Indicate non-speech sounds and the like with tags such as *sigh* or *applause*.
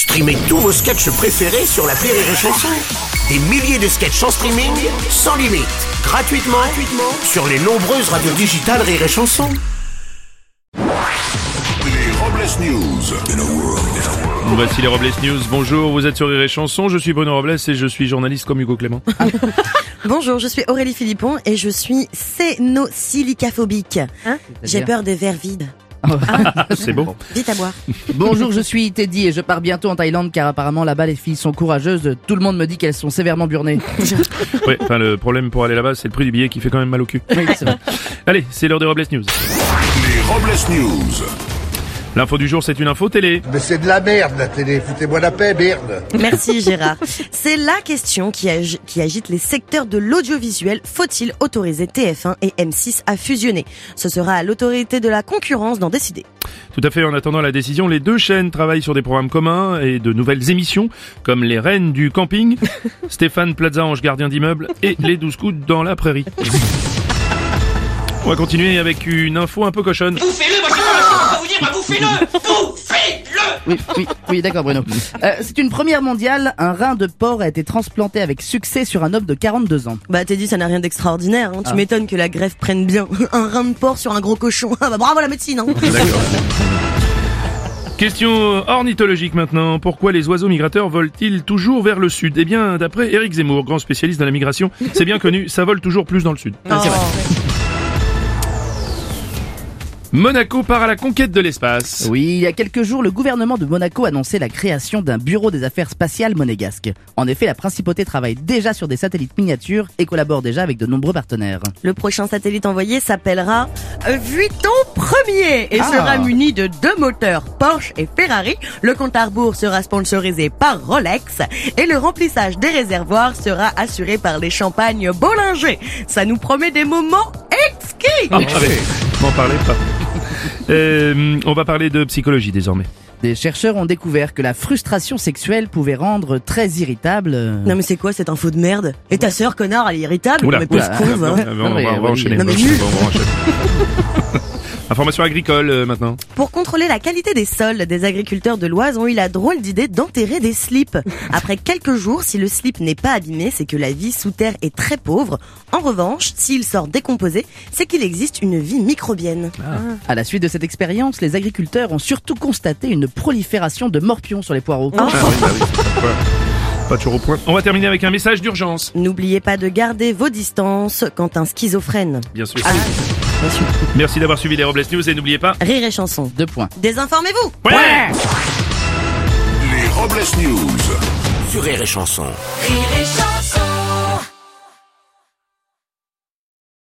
Streamez tous vos sketchs préférés sur la Rire et Chanson. Des milliers de sketchs en streaming, sans limite, gratuitement, gratuitement sur les nombreuses radios digitales Rire et Chanson. Les Robles News. Voici les Robles News. Bonjour, vous êtes sur Rire et Chanson. Je suis Bruno Robles et je suis journaliste comme Hugo Clément. *laughs* Bonjour, je suis Aurélie Philippon et je suis cénosilicaphobique. J'ai peur des verres vides. C'est bon. Vite à boire. Bonjour, je suis Teddy et je pars bientôt en Thaïlande car apparemment là-bas les filles sont courageuses. Tout le monde me dit qu'elles sont sévèrement burnées. *laughs* Ouais, enfin le problème pour aller là-bas, c'est le prix du billet qui fait quand même mal au cul. Oui, c'est vrai. Allez, c'est l'heure des Robles News. Les Robles News. L'info du jour, c'est une info télé. Mais c'est de la merde la télé, foutez-moi la paix, merde Merci *laughs* Gérard. C'est la question qui, agi- qui agite les secteurs de l'audiovisuel. Faut-il autoriser TF1 et M6 à fusionner? Ce sera à l'autorité de la concurrence d'en décider. Tout à fait, en attendant la décision, les deux chaînes travaillent sur des programmes communs et de nouvelles émissions, comme les Reines du camping, *laughs* Stéphane Plaza, ange gardien d'immeuble, et les 12 coups dans la prairie. On va continuer avec une info un peu cochonne. Vous bah bouffez-le Bouffez-le Oui, oui, oui, d'accord Bruno. Euh, c'est une première mondiale. Un rein de porc a été transplanté avec succès sur un homme de 42 ans. Bah t'es dit ça n'a rien d'extraordinaire. hein. Tu Ah. m'étonnes que la greffe prenne bien. *laughs* Un rein de porc sur un gros cochon. Ah bah bravo la médecine. Hein. *laughs* Question ornithologique maintenant. Pourquoi les oiseaux migrateurs volent-ils toujours vers le sud? Eh bien, d'après Eric Zemmour, grand spécialiste de la migration, c'est bien connu, ça vole toujours plus dans le sud. Oh. Monaco part à la conquête de l'espace. Oui, il y a quelques jours, le gouvernement de Monaco annonçait la création d'un bureau des affaires spatiales monégasque. En effet, la principauté travaille déjà sur des satellites miniatures et collabore déjà avec de nombreux partenaires. Le prochain satellite envoyé s'appellera Vuitton Premier et Ah. sera muni de deux moteurs Porsche et Ferrari. Le compte à rebours sera sponsorisé par Rolex et le remplissage des réservoirs sera assuré par les champagnes Bollinger. Ça nous promet des moments exquis. Ah, allez, m'en parlez pas. Euh, on va parler de psychologie désormais. Des chercheurs ont découvert que la frustration sexuelle pouvait rendre très irritable. Non mais c'est quoi cette info de merde? Et ta sœur connard elle est irritable? Oula. Mais Oula. on va- on va Non, mais, enchaîner. non, mais On va- nul. on va enchaîner. *laughs* Information agricole euh, maintenant. Pour contrôler la qualité des sols, des agriculteurs de l'Oise ont eu la drôle d'idée d'enterrer des slips. *laughs* Après quelques jours, si le slip n'est pas abîmé, c'est que la vie sous terre est très pauvre. En revanche, s'il sort décomposé, c'est qu'il existe une vie microbienne. À la suite de cette expérience, les agriculteurs ont surtout constaté une prolifération de morpions sur les poireaux. Ah oui, bah oui, c'est pas, pas toujours au point. On va terminer avec un message d'urgence. N'oubliez pas de garder vos distances quand un schizophrène. Bien sûr. Merci d'avoir suivi les Robles News et n'oubliez pas. Rire et chanson. Deux points. Désinformez-vous Ouais Les Robles News. Sur Rire et Chanson. Rire et chanson